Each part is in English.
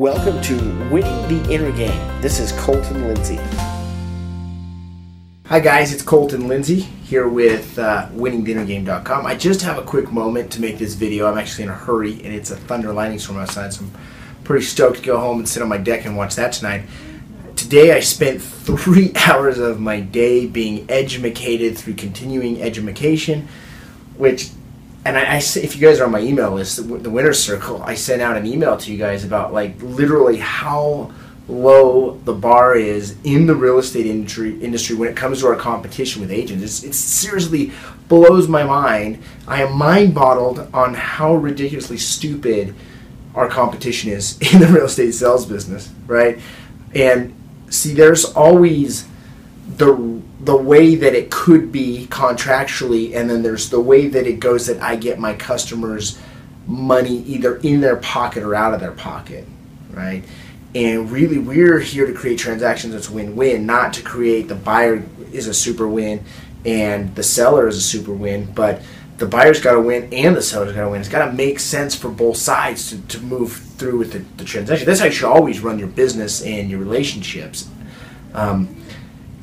Welcome to Winning the Inner Game. This is Colton Lindsay. Hi, guys, it's Colton Lindsay here with uh. I just have a quick moment to make this video. I'm actually in a hurry, and it's a thunder lightning storm outside, so I'm pretty stoked to go home and sit on my deck and watch that tonight. Today, I spent three hours of my day being educated through continuing education, which and I, I, if you guys are on my email list, the, the winner circle, I sent out an email to you guys about like literally how low the bar is in the real estate industry industry when it comes to our competition with agents. It's, it seriously blows my mind. I am mind boggled on how ridiculously stupid our competition is in the real estate sales business, right? And see, there's always the the way that it could be contractually, and then there's the way that it goes that I get my customers money either in their pocket or out of their pocket, right? And really, we're here to create transactions that's win-win, not to create the buyer is a super win and the seller is a super win, but the buyer's got to win and the seller's got to win. It's got to make sense for both sides to, to move through with the, the transaction. That's how you should always run your business and your relationships. Um,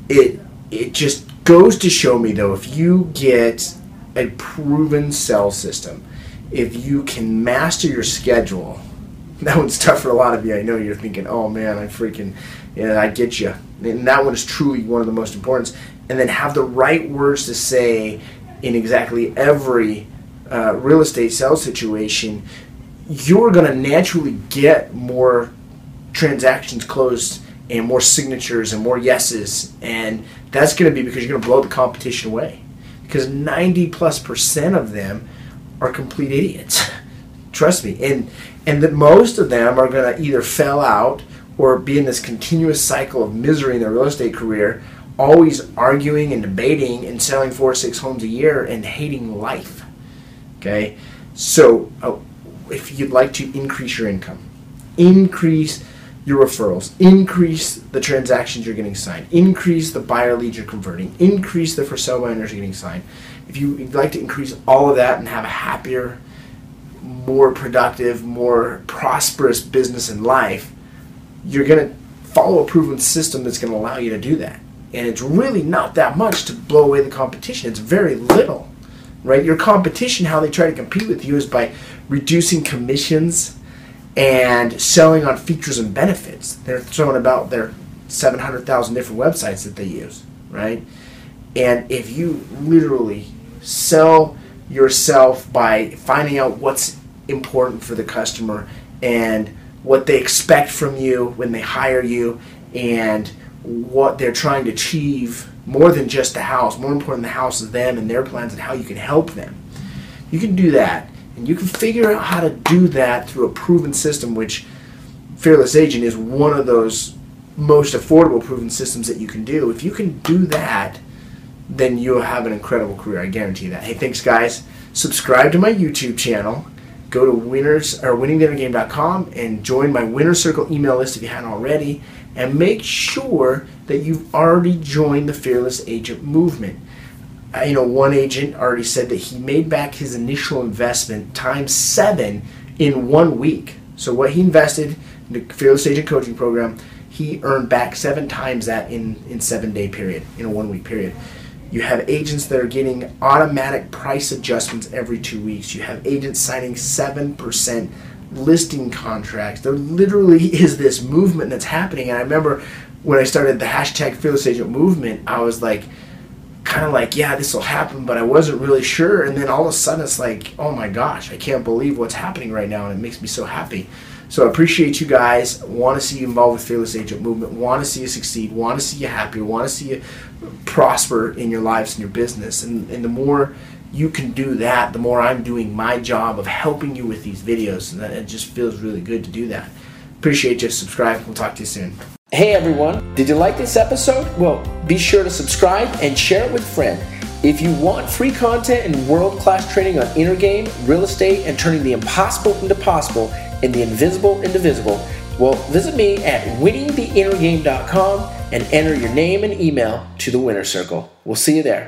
it it just goes to show me though if you get a proven sell system if you can master your schedule that one's tough for a lot of you. I know you're thinking oh man i freaking yeah i get you and that one is truly one of the most important and then have the right words to say in exactly every uh, real estate sales situation you're going to naturally get more transactions closed and more signatures and more yeses and that's going to be because you're going to blow the competition away. Because 90 plus percent of them are complete idiots. Trust me. And and that most of them are going to either fail out or be in this continuous cycle of misery in their real estate career always arguing and debating and selling four or six homes a year and hating life. Okay? So uh, if you'd like to increase your income increase your referrals, increase the transactions you're getting signed, increase the buyer leads you're converting, increase the for sale buyers you're getting signed. If you'd like to increase all of that and have a happier, more productive, more prosperous business and life, you're going to follow a proven system that's going to allow you to do that. And it's really not that much to blow away the competition. It's very little, right? Your competition, how they try to compete with you is by reducing commissions and selling on features and benefits. They're throwing about their 700,000 different websites that they use, right? And if you literally sell yourself by finding out what's important for the customer and what they expect from you when they hire you and what they're trying to achieve more than just the house, more important the house is them and their plans and how you can help them. You can do that and you can figure out how to do that through a proven system, which Fearless Agent is one of those most affordable proven systems that you can do. If you can do that, then you'll have an incredible career. I guarantee that. Hey, thanks, guys. Subscribe to my YouTube channel. Go to winners or winningtheinnergame.com and join my winner circle email list if you haven't already. And make sure that you've already joined the Fearless Agent movement. Uh, you know, one agent already said that he made back his initial investment times seven in one week. So what he invested in the Fearless Agent Coaching Program, he earned back seven times that in in seven day period, in a one week period. You have agents that are getting automatic price adjustments every two weeks. You have agents signing seven percent listing contracts. There literally is this movement that's happening. And I remember when I started the hashtag Fearless Agent movement, I was like kind of like, yeah, this will happen, but I wasn't really sure. And then all of a sudden, it's like, oh my gosh, I can't believe what's happening right now, and it makes me so happy. So I appreciate you guys. Want to see you involved with Fearless Agent Movement. Want to see you succeed. Want to see you happy. Want to see you prosper in your lives and your business. And, and the more you can do that, the more I'm doing my job of helping you with these videos. And it just feels really good to do that. Appreciate you. Subscribe. We'll talk to you soon. Hey everyone, did you like this episode? Well, be sure to subscribe and share it with a friend. If you want free content and world class training on inner game, real estate, and turning the impossible into possible and the invisible into visible, well, visit me at winningtheinnergame.com and enter your name and email to the winner circle. We'll see you there.